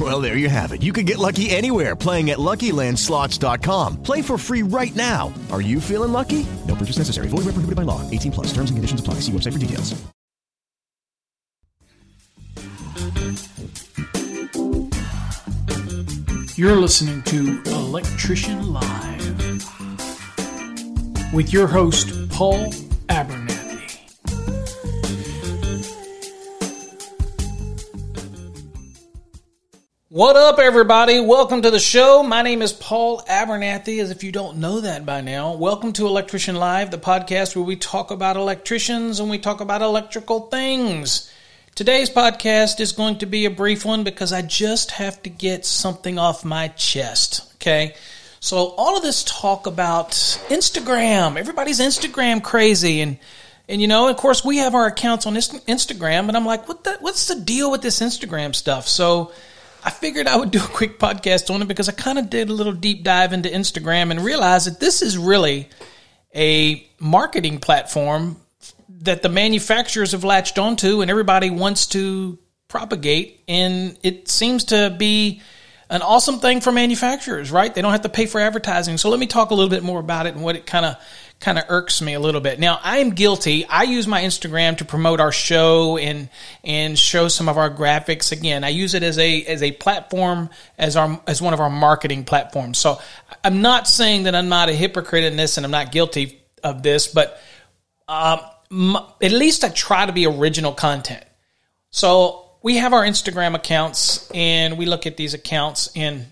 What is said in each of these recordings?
Well, there you have it. You can get lucky anywhere playing at LuckyLandSlots.com. Play for free right now. Are you feeling lucky? No purchase necessary. Void where prohibited by law. 18 plus. Terms and conditions apply. See website for details. You're listening to Electrician Live with your host, Paul Abernathy. What up, everybody? Welcome to the show. My name is Paul Abernathy, as if you don't know that by now. Welcome to Electrician Live, the podcast where we talk about electricians and we talk about electrical things. Today's podcast is going to be a brief one because I just have to get something off my chest. Okay. So, all of this talk about Instagram, everybody's Instagram crazy. And, and you know, of course, we have our accounts on Instagram. And I'm like, what the, what's the deal with this Instagram stuff? So, I figured I would do a quick podcast on it because I kind of did a little deep dive into Instagram and realized that this is really a marketing platform that the manufacturers have latched onto and everybody wants to propagate. And it seems to be an awesome thing for manufacturers, right? They don't have to pay for advertising. So let me talk a little bit more about it and what it kind of kind of irks me a little bit. Now, I am guilty. I use my Instagram to promote our show and and show some of our graphics. Again, I use it as a as a platform as our as one of our marketing platforms. So I'm not saying that I'm not a hypocrite in this and I'm not guilty of this, but um, at least I try to be original content. So we have our Instagram accounts, and we look at these accounts, and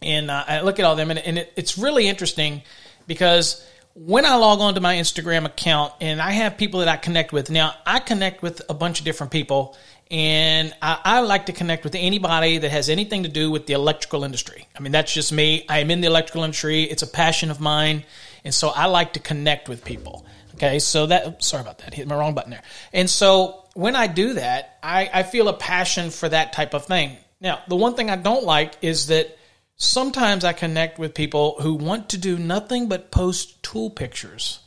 and uh, I look at all them, and, and it, it's really interesting because when I log on to my Instagram account, and I have people that I connect with. Now I connect with a bunch of different people, and I, I like to connect with anybody that has anything to do with the electrical industry. I mean, that's just me. I am in the electrical industry; it's a passion of mine, and so I like to connect with people. Okay, so that sorry about that, hit my wrong button there. And so when I do that, I, I feel a passion for that type of thing. Now, the one thing I don't like is that sometimes I connect with people who want to do nothing but post tool pictures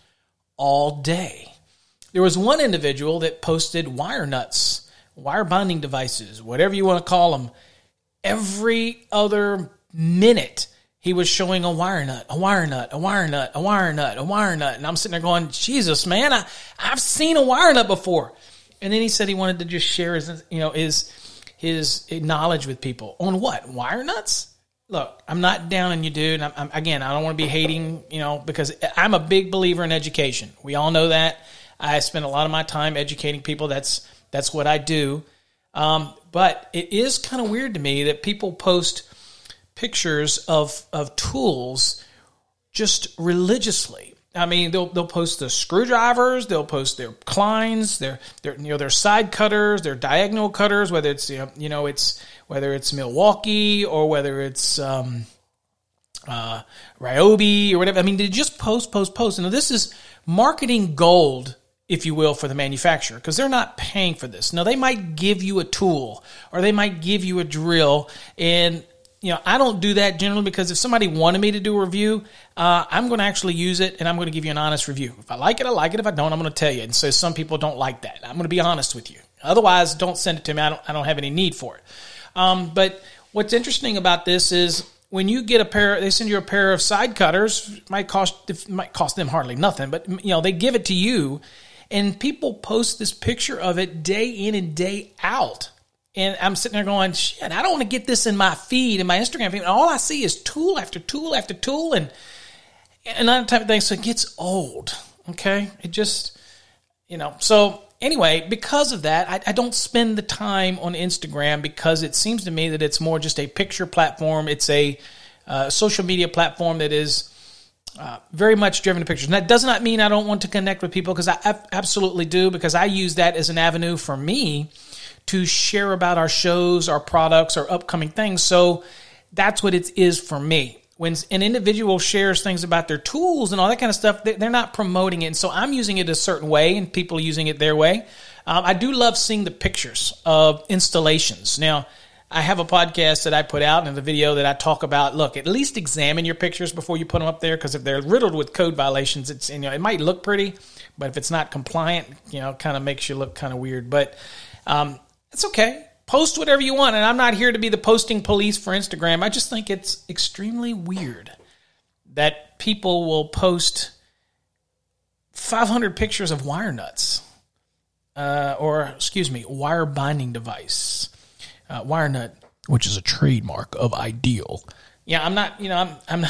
all day. There was one individual that posted wire nuts, wire bonding devices, whatever you want to call them, every other minute he was showing a wire nut, a wire nut, a wire nut, a wire nut, a wire nut. And I'm sitting there going, Jesus, man, I, I've seen a wire nut before. And then he said he wanted to just share his, you know, his, his knowledge with people on what? Wire nuts? Look, I'm not down on you, dude. I'm, I'm, again, I don't want to be hating, you know, because I'm a big believer in education. We all know that. I spend a lot of my time educating people. That's, that's what I do. Um, but it is kind of weird to me that people post pictures of of tools just religiously. I mean, they'll they'll post the screwdrivers, they'll post their Kleins, their their you know their side cutters, their diagonal cutters, whether it's you know, you know it's whether it's Milwaukee or whether it's um, uh, Ryobi or whatever. I mean, they just post, post, post. Now, this is marketing gold, if you will, for the manufacturer because they're not paying for this. Now, they might give you a tool or they might give you a drill, and you know, I don't do that generally because if somebody wanted me to do a review, uh, I'm going to actually use it and I'm going to give you an honest review. If I like it, I like it. If I don't, I'm going to tell you. And so some people don't like that. I'm going to be honest with you. Otherwise, don't send it to me. I don't, I don't have any need for it. Um, but what's interesting about this is when you get a pair, they send you a pair of side cutters. Might cost might cost them hardly nothing, but you know they give it to you, and people post this picture of it day in and day out. And I'm sitting there going, shit, I don't want to get this in my feed, in my Instagram feed. And all I see is tool after tool after tool and and that type of thing. So it gets old. Okay. It just you know, so anyway, because of that, I, I, don't spend the time on Instagram because it seems to me that it's more just a picture platform. It's a uh, social media platform that is uh, very much driven to pictures. And that does not mean I don't want to connect with people because I, I absolutely do, because I use that as an avenue for me to share about our shows, our products, our upcoming things. So that's what it is for me. When an individual shares things about their tools and all that kind of stuff, they're not promoting it. And so I'm using it a certain way, and people are using it their way. Um, I do love seeing the pictures of installations. Now, I have a podcast that I put out and the video that I talk about. Look, at least examine your pictures before you put them up there because if they're riddled with code violations, it's you know it might look pretty, but if it's not compliant, you know, kind of makes you look kind of weird. But um, it's okay. Post whatever you want, and I'm not here to be the posting police for Instagram. I just think it's extremely weird that people will post 500 pictures of wire nuts, uh, or excuse me, wire binding device uh, wire nut, which is a trademark of Ideal. Yeah, I'm not. You know, I'm. I'm.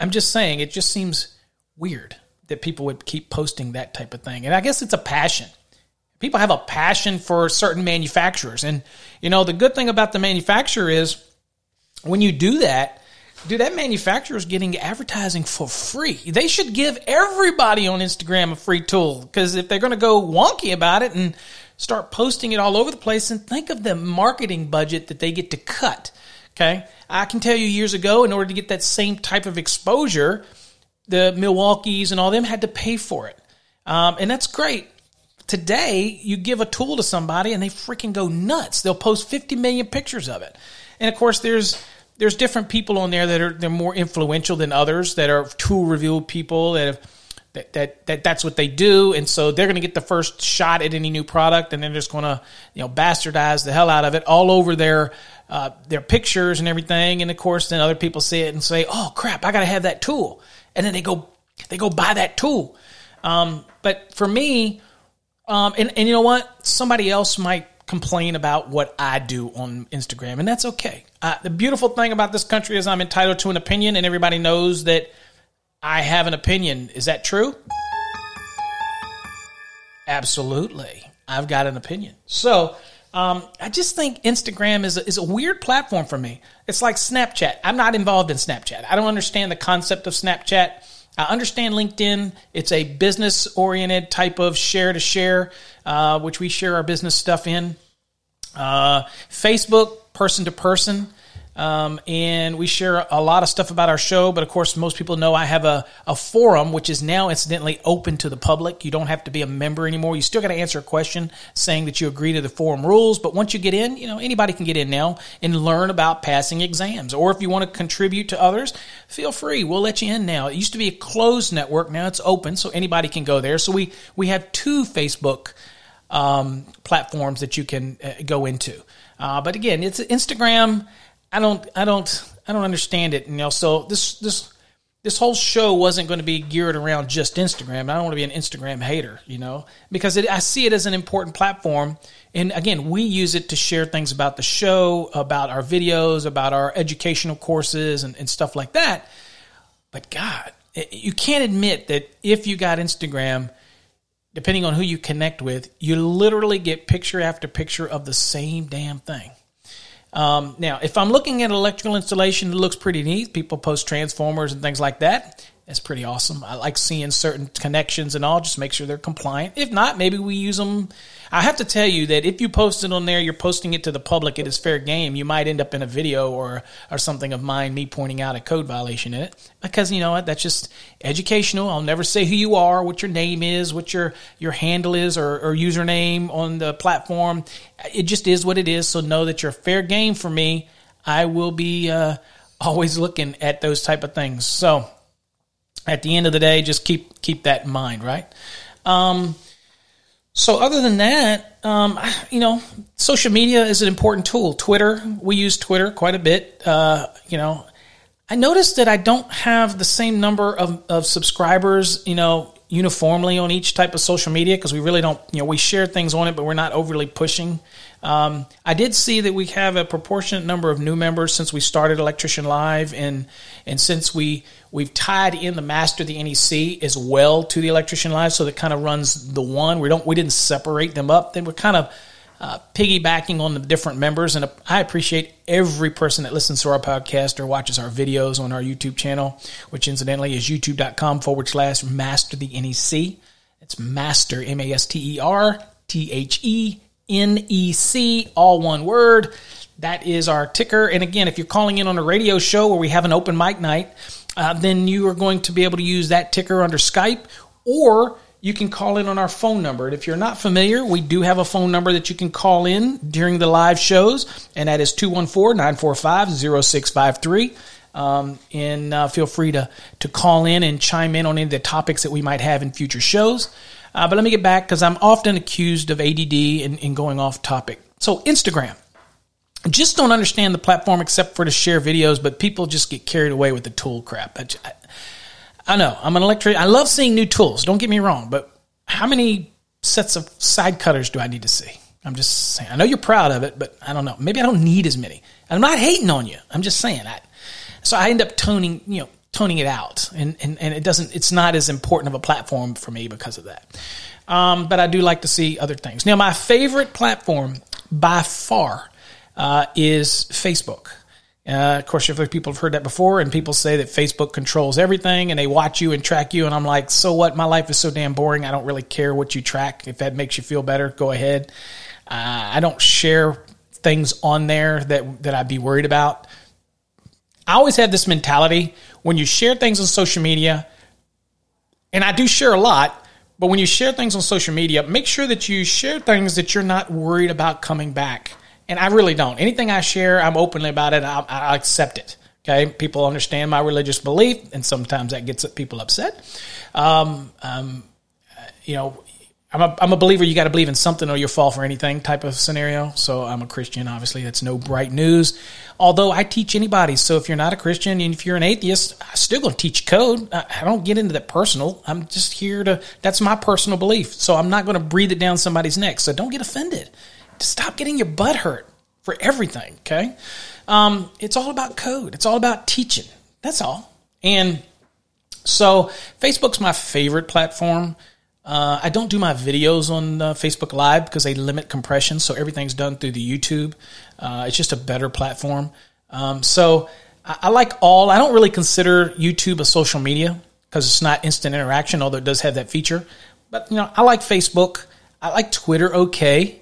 I'm just saying. It just seems weird that people would keep posting that type of thing, and I guess it's a passion. People have a passion for certain manufacturers, and you know the good thing about the manufacturer is when you do that, dude, that manufacturer is getting advertising for free. They should give everybody on Instagram a free tool because if they're going to go wonky about it and start posting it all over the place and think of the marketing budget that they get to cut. Okay. I can tell you years ago, in order to get that same type of exposure, the Milwaukee's and all them had to pay for it. Um, and that's great. Today, you give a tool to somebody and they freaking go nuts. They'll post 50 million pictures of it. And of course, there's there's different people on there that are they're more influential than others that are tool review people that have that, that, that that's what they do. And so they're going to get the first shot at any new product and they're just going to, you know, bastardize the hell out of it all over their, uh, their pictures and everything. And of course, then other people see it and say, Oh crap, I got to have that tool. And then they go, they go buy that tool. Um, but for me, um, and, and you know what? Somebody else might complain about what I do on Instagram, and that's okay. Uh, the beautiful thing about this country is I'm entitled to an opinion, and everybody knows that I have an opinion. Is that true? Absolutely. I've got an opinion. So, um, I just think Instagram is a, is a weird platform for me. It's like Snapchat. I'm not involved in Snapchat. I don't understand the concept of Snapchat. I understand LinkedIn. It's a business oriented type of share to share, uh, which we share our business stuff in. Uh, Facebook, person to person. Um, and we share a lot of stuff about our show. But of course, most people know I have a, a forum, which is now incidentally open to the public. You don't have to be a member anymore. You still got to answer a question saying that you agree to the forum rules. But once you get in, you know, anybody can get in now and learn about passing exams. Or if you want to contribute to others, feel free. We'll let you in now. It used to be a closed network. Now it's open, so anybody can go there. So we, we have two Facebook um, platforms that you can uh, go into. Uh, but again, it's Instagram I don't, I don't, I don't understand it. You know, so this, this, this whole show wasn't going to be geared around just Instagram. I don't want to be an Instagram hater, you know, because it, I see it as an important platform. And again, we use it to share things about the show, about our videos, about our educational courses and, and stuff like that. But God, you can't admit that if you got Instagram, depending on who you connect with, you literally get picture after picture of the same damn thing. Um, now, if I'm looking at electrical installation, it looks pretty neat. People post transformers and things like that. That's pretty awesome. I like seeing certain connections and all. Just make sure they're compliant. If not, maybe we use them. I have to tell you that if you post it on there, you're posting it to the public. It is fair game. You might end up in a video or or something of mine, me pointing out a code violation in it, because you know what? That's just educational. I'll never say who you are, what your name is, what your your handle is, or, or username on the platform. It just is what it is. So know that you're fair game for me. I will be uh, always looking at those type of things. So at the end of the day, just keep keep that in mind, right? Um, so other than that, um, you know, social media is an important tool. Twitter, we use Twitter quite a bit. Uh, you know, I noticed that I don't have the same number of, of subscribers. You know, uniformly on each type of social media because we really don't, you know, we share things on it, but we're not overly pushing. Um, I did see that we have a proportionate number of new members since we started Electrician Live, and and since we we've tied in the Master the NEC as well to the Electrician Live, so that kind of runs the one. We don't we didn't separate them up. They were kind of uh, piggybacking on the different members. And I appreciate every person that listens to our podcast or watches our videos on our YouTube channel, which incidentally is youtube.com forward slash master the NEC. It's master, M A S T E R T H E N E C, all one word. That is our ticker. And again, if you're calling in on a radio show where we have an open mic night, uh, then you are going to be able to use that ticker under Skype or you can call in on our phone number. And if you're not familiar, we do have a phone number that you can call in during the live shows, and that is 214 945 0653. Um, and uh, feel free to, to call in and chime in on any of the topics that we might have in future shows. Uh, but let me get back because I'm often accused of ADD and, and going off topic. So, Instagram. Just don't understand the platform except for to share videos, but people just get carried away with the tool crap. I, I know I'm an electrician. I love seeing new tools. Don't get me wrong, but how many sets of side cutters do I need to see? I'm just saying. I know you're proud of it, but I don't know. Maybe I don't need as many. I'm not hating on you. I'm just saying that. So I end up toning, you know, toning it out, and and, and it doesn't. It's not as important of a platform for me because of that. Um, but I do like to see other things. Now, my favorite platform by far uh, is Facebook. Uh, of course, people have heard that before, and people say that Facebook controls everything and they watch you and track you. And I'm like, so what? My life is so damn boring. I don't really care what you track. If that makes you feel better, go ahead. Uh, I don't share things on there that that I'd be worried about. I always had this mentality when you share things on social media, and I do share a lot. But when you share things on social media, make sure that you share things that you're not worried about coming back and I really don't. Anything I share, I'm openly about it. I, I accept it. Okay, people understand my religious belief, and sometimes that gets people upset. Um, um, you know, I'm a, I'm a believer. You got to believe in something, or you'll fall for anything type of scenario. So I'm a Christian. Obviously, that's no bright news. Although I teach anybody. So if you're not a Christian and if you're an atheist, I still going to teach code. I, I don't get into that personal. I'm just here to. That's my personal belief. So I'm not going to breathe it down somebody's neck. So don't get offended stop getting your butt hurt for everything. Okay, um, it's all about code. It's all about teaching. That's all. And so Facebook's my favorite platform. Uh, I don't do my videos on uh, Facebook Live because they limit compression, so everything's done through the YouTube. Uh, it's just a better platform. Um, so I, I, like all. I don't really consider YouTube a social media because it's not instant interaction, although it does have that feature. But you know, I like Facebook. I like Twitter. Okay,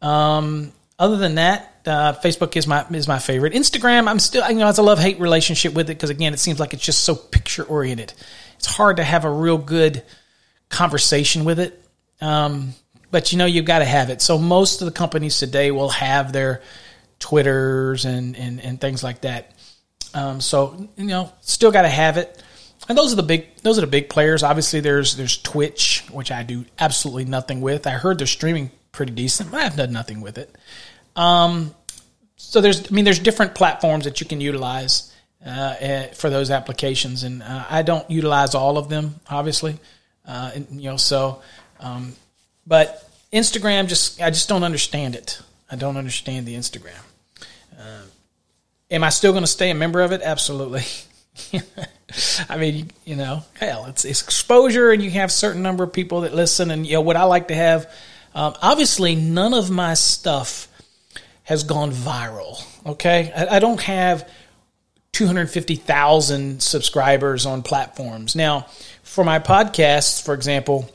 um, other than that, uh, Facebook is my is my favorite. Instagram, I'm still you know it's a love hate relationship with it because again, it seems like it's just so picture oriented. It's hard to have a real good conversation with it. Um, but you know you've got to have it. So most of the companies today will have their Twitters and and, and things like that. Um, so you know, still got to have it. And those are the big those are the big players. Obviously, there's there's Twitch, which I do absolutely nothing with. I heard they're streaming pretty decent. But I've done nothing with it. Um, so there's, I mean, there's different platforms that you can utilize uh, eh, for those applications, and uh, I don't utilize all of them, obviously. Uh, and, you know, so, um, but Instagram, just I just don't understand it. I don't understand the Instagram. Uh, am I still going to stay a member of it? Absolutely. I mean, you know, hell, it's, it's exposure, and you have certain number of people that listen. And you know, what I like to have um, obviously, none of my stuff has gone viral. Okay, I, I don't have 250,000 subscribers on platforms. Now, for my podcasts, for example,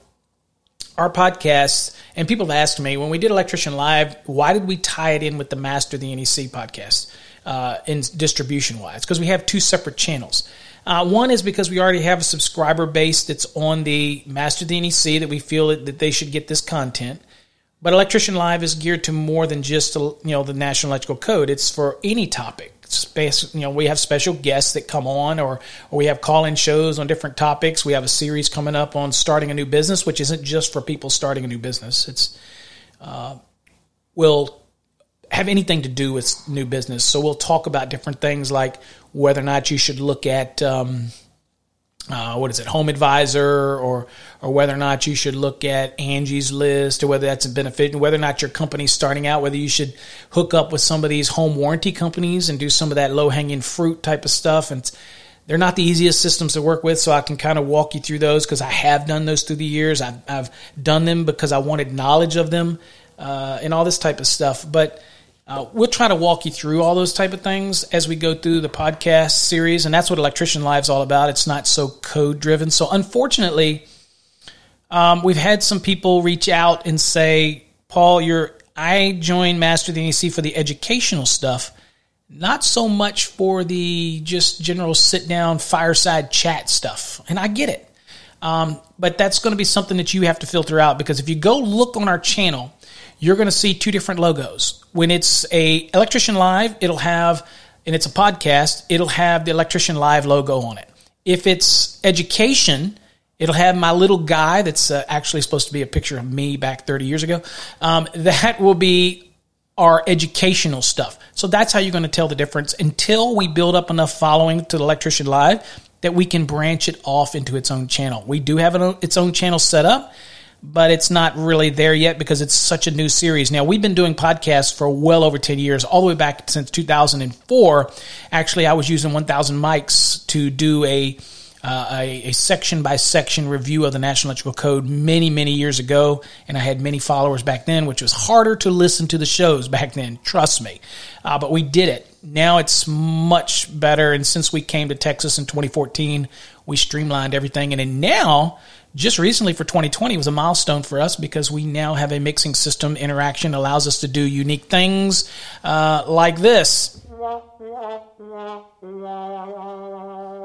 our podcasts, and people have asked me when we did Electrician Live, why did we tie it in with the Master the NEC podcast uh, in distribution wise? Because we have two separate channels. Uh, one is because we already have a subscriber base that's on the Master the NEC that we feel that, that they should get this content. But Electrician Live is geared to more than just you know the National Electrical Code. It's for any topic. Space, you know, we have special guests that come on, or or we have call-in shows on different topics. We have a series coming up on starting a new business, which isn't just for people starting a new business. It's uh, will have anything to do with new business. So we'll talk about different things like whether or not you should look at um, uh, what is it, Home Advisor, or or whether or not you should look at Angie's List, or whether that's a benefit, and whether or not your company's starting out, whether you should hook up with some of these home warranty companies and do some of that low hanging fruit type of stuff. And they're not the easiest systems to work with, so I can kind of walk you through those because I have done those through the years. I've, I've done them because I wanted knowledge of them uh, and all this type of stuff. But uh, we'll try to walk you through all those type of things as we go through the podcast series, and that's what Electrician Live's all about. It's not so code driven. So, unfortunately, um, we've had some people reach out and say, "Paul, you're I joined Master the NEC for the educational stuff, not so much for the just general sit down fireside chat stuff." And I get it, um, but that's going to be something that you have to filter out because if you go look on our channel you're going to see two different logos. When it's a Electrician Live, it'll have, and it's a podcast, it'll have the Electrician Live logo on it. If it's education, it'll have my little guy that's uh, actually supposed to be a picture of me back 30 years ago. Um, that will be our educational stuff. So that's how you're going to tell the difference until we build up enough following to the Electrician Live that we can branch it off into its own channel. We do have its own channel set up but it's not really there yet because it's such a new series. Now, we've been doing podcasts for well over 10 years, all the way back since 2004. Actually, I was using 1000 mics to do a uh, a, a, section by section review of the National Electrical Code many, many years ago, and I had many followers back then, which was harder to listen to the shows back then, trust me. Uh, but we did it. Now it's much better, and since we came to Texas in 2014, we streamlined everything, and then now just recently for 2020 was a milestone for us because we now have a mixing system interaction allows us to do unique things uh, like this.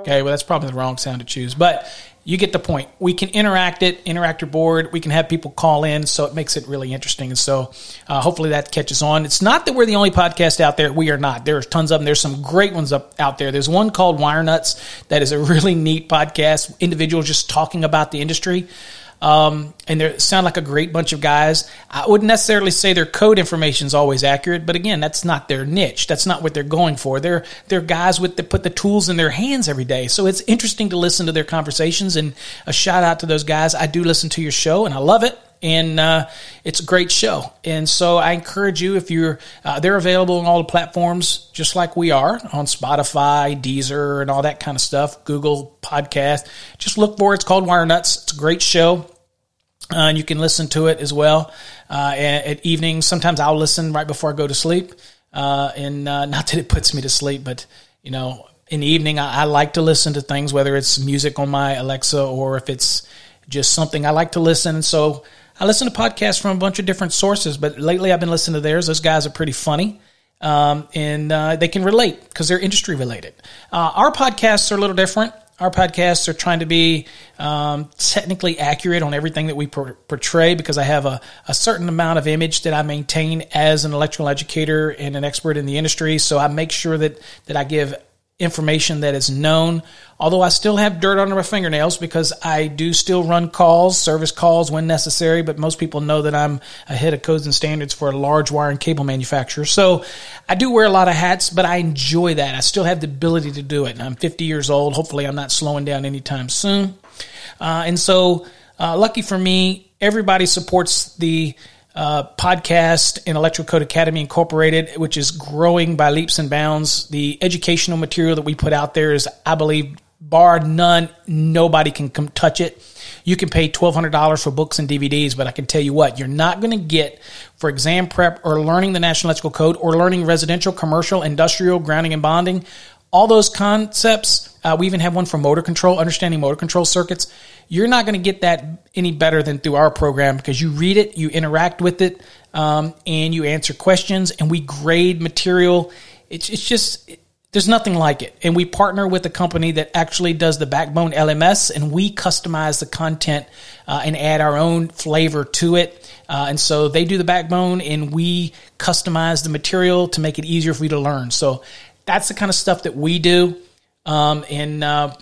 Okay, well that's probably the wrong sound to choose, but you get the point. We can interact it, interact your board. We can have people call in, so it makes it really interesting. And so, uh, hopefully, that catches on. It's not that we're the only podcast out there. We are not. There's tons of them. There's some great ones up out there. There's one called Wire Nuts that is a really neat podcast. Individuals just talking about the industry. Um, and they sound like a great bunch of guys. I wouldn't necessarily say their code information is always accurate, but again, that's not their niche. That's not what they're going for. They're they're guys with that put the tools in their hands every day. So it's interesting to listen to their conversations. And a shout out to those guys. I do listen to your show, and I love it and uh, it's a great show. And so I encourage you if you're uh, they're available on all the platforms, just like we are on Spotify, Deezer, and all that kind of stuff. Google Podcast. Just look for it. It's called Wire Nuts. It's a great show. Uh, and you can listen to it as well uh, at, evenings. Sometimes I'll listen right before I go to sleep, uh, and uh, not that it puts me to sleep, but you know, in the evening I, I like to listen to things, whether it's music on my Alexa or if it's just something I like to listen. And so I listen to podcasts from a bunch of different sources, but lately I've been listening to theirs. Those guys are pretty funny. Um, and uh, they can relate because they're industry related. Uh, our podcasts are a little different. Our podcasts are trying to be um, technically accurate on everything that we portray because I have a, a certain amount of image that I maintain as an electrical educator and an expert in the industry. So I make sure that that I give information that is known. Although I still have dirt under my fingernails because I do still run calls, service calls when necessary, but most people know that I'm ahead of codes and standards for a large wire and cable manufacturer. So I do wear a lot of hats, but I enjoy that. I still have the ability to do it. I'm 50 years old. Hopefully, I'm not slowing down anytime soon. Uh, and so, uh, lucky for me, everybody supports the uh, podcast in Electrical Code Academy Incorporated, which is growing by leaps and bounds. The educational material that we put out there is, I believe, bar none, nobody can come touch it. You can pay $1,200 for books and DVDs, but I can tell you what, you're not going to get for exam prep or learning the National Electrical Code or learning residential, commercial, industrial, grounding and bonding. All those concepts, uh, we even have one for motor control, understanding motor control circuits. You're not going to get that any better than through our program because you read it, you interact with it, um, and you answer questions, and we grade material. It's, it's just, there's nothing like it. And we partner with a company that actually does the backbone LMS, and we customize the content uh, and add our own flavor to it. Uh, and so they do the backbone, and we customize the material to make it easier for you to learn. So that's the kind of stuff that we do. Um, and uh,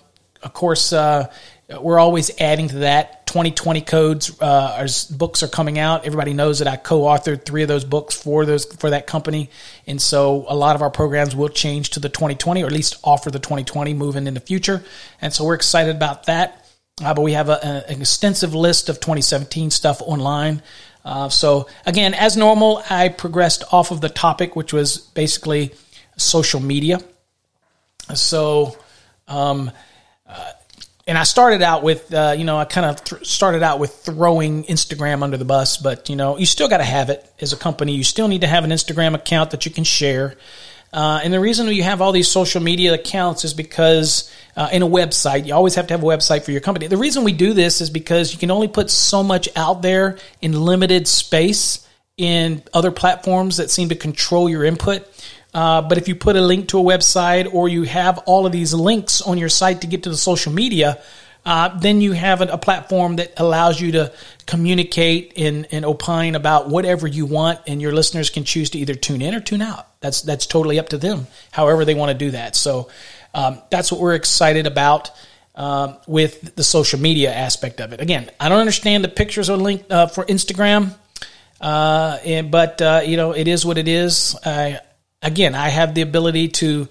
of course, uh, we're always adding to that. 2020 codes. Uh, our books are coming out. Everybody knows that I co-authored three of those books for those for that company, and so a lot of our programs will change to the 2020, or at least offer the 2020 moving in the future. And so we're excited about that. Uh, but we have a, a, an extensive list of 2017 stuff online. Uh, so again, as normal, I progressed off of the topic, which was basically social media. So, um, and I started out with, uh, you know, I kind of th- started out with throwing Instagram under the bus, but you know, you still got to have it as a company. You still need to have an Instagram account that you can share. Uh, and the reason you have all these social media accounts is because uh, in a website, you always have to have a website for your company. The reason we do this is because you can only put so much out there in limited space in other platforms that seem to control your input. Uh, but if you put a link to a website or you have all of these links on your site to get to the social media, uh, then you have a, platform that allows you to communicate and, and opine about whatever you want, and your listeners can choose to either tune in or tune out. That's that's totally up to them, however they want to do that. So um, that's what we're excited about. Um, with the social media aspect of it. Again, I don't understand the pictures are linked uh, for Instagram, uh, and, but uh, you know it is what it is. I, again, I have the ability to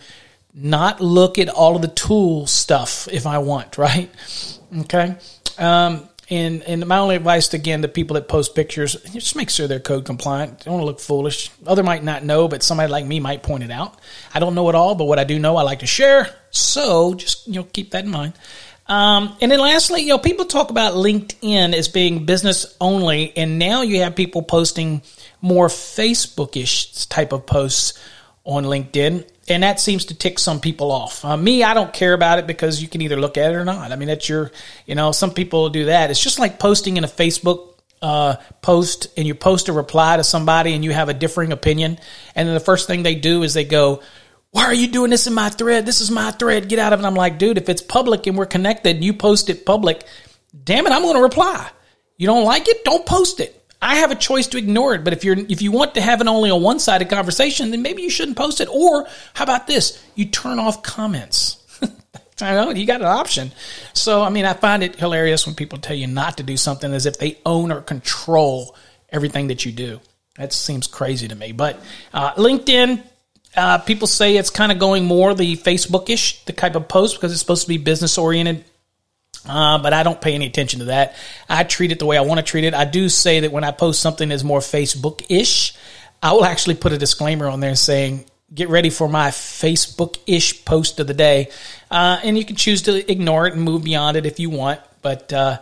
not look at all of the tool stuff if I want, right? Okay. Um, and and my only advice again to people that post pictures, just make sure they're code compliant. Don't want to look foolish. Other might not know, but somebody like me might point it out. I don't know it all, but what I do know, I like to share. So just you know keep that in mind. Um, and then lastly, you know, people talk about LinkedIn as being business only, and now you have people posting more Facebookish type of posts on LinkedIn and that seems to tick some people off. Uh, me, I don't care about it because you can either look at it or not. I mean, that's your, you know, some people do that. It's just like posting in a Facebook uh, post and you post a reply to somebody and you have a differing opinion, and then the first thing they do is they go, "Why are you doing this in my thread? This is my thread. Get out of it." I'm like, dude, if it's public and we're connected, and you post it public. Damn it, I'm going to reply. You don't like it? Don't post it. I have a choice to ignore it. But if you're if you want to have an only a one sided conversation, then maybe you shouldn't post it. Or how about this? You turn off comments. I know you got an option. So I mean, I find it hilarious when people tell you not to do something as if they own or control everything that you do. That seems crazy to me. But uh, LinkedIn, uh, people say it's kind of going more the Facebookish, the type of post because it's supposed to be business oriented uh, but I don't pay any attention to that. I treat it the way I want to treat it. I do say that when I post something that's more Facebook ish, I will actually put a disclaimer on there saying, get ready for my Facebook ish post of the day. Uh, and you can choose to ignore it and move beyond it if you want. But uh,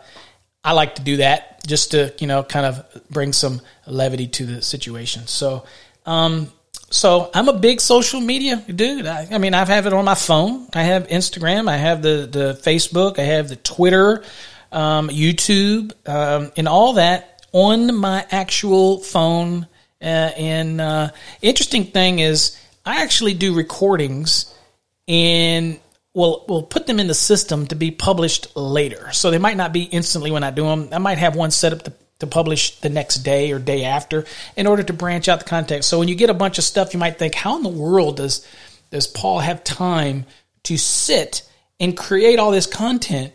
I like to do that just to, you know, kind of bring some levity to the situation. So, um, so I'm a big social media dude. I, I, mean, I have it on my phone. I have Instagram. I have the, the Facebook. I have the Twitter, um, YouTube, um, and all that on my actual phone. Uh, and uh, interesting thing is, I actually do recordings and we'll we'll put them in the system to be published later. So they might not be instantly when I do them. I might have one set up to to publish the next day or day after in order to branch out the context. So when you get a bunch of stuff, you might think, how in the world does does Paul have time to sit and create all this content?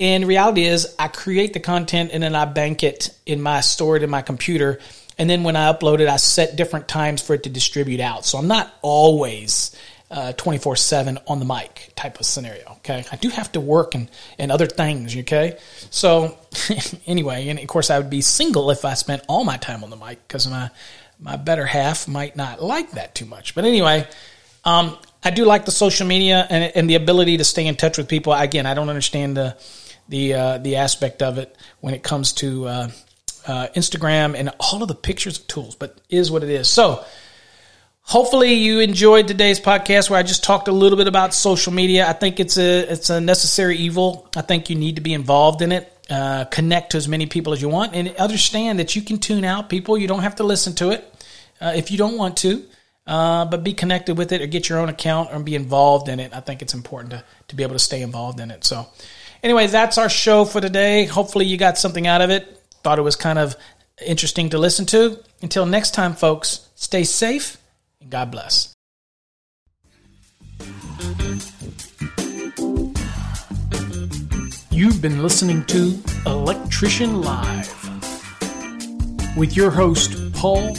And reality is, I create the content and then I bank it in my store in my computer. And then when I upload it, I set different times for it to distribute out. So I'm not always 24 uh, 7 on the mic type of scenario. Okay. I do have to work and, and other things. Okay. So, anyway, and of course, I would be single if I spent all my time on the mic because my, my better half might not like that too much. But anyway, um, I do like the social media and, and the ability to stay in touch with people. Again, I don't understand the, the, uh, the aspect of it when it comes to, uh, uh, Instagram and all of the pictures of tools, but is what it is. So, Hopefully you enjoyed today's podcast where I just talked a little bit about social media. I think it's a it's a necessary evil. I think you need to be involved in it. Uh, connect to as many people as you want, and understand that you can tune out people. You don't have to listen to it uh, if you don't want to, uh, but be connected with it or get your own account or be involved in it. I think it's important to to be able to stay involved in it. So, anyway, that's our show for today. Hopefully you got something out of it. Thought it was kind of interesting to listen to. Until next time, folks, stay safe God bless. You've been listening to Electrician Live with your host, Paul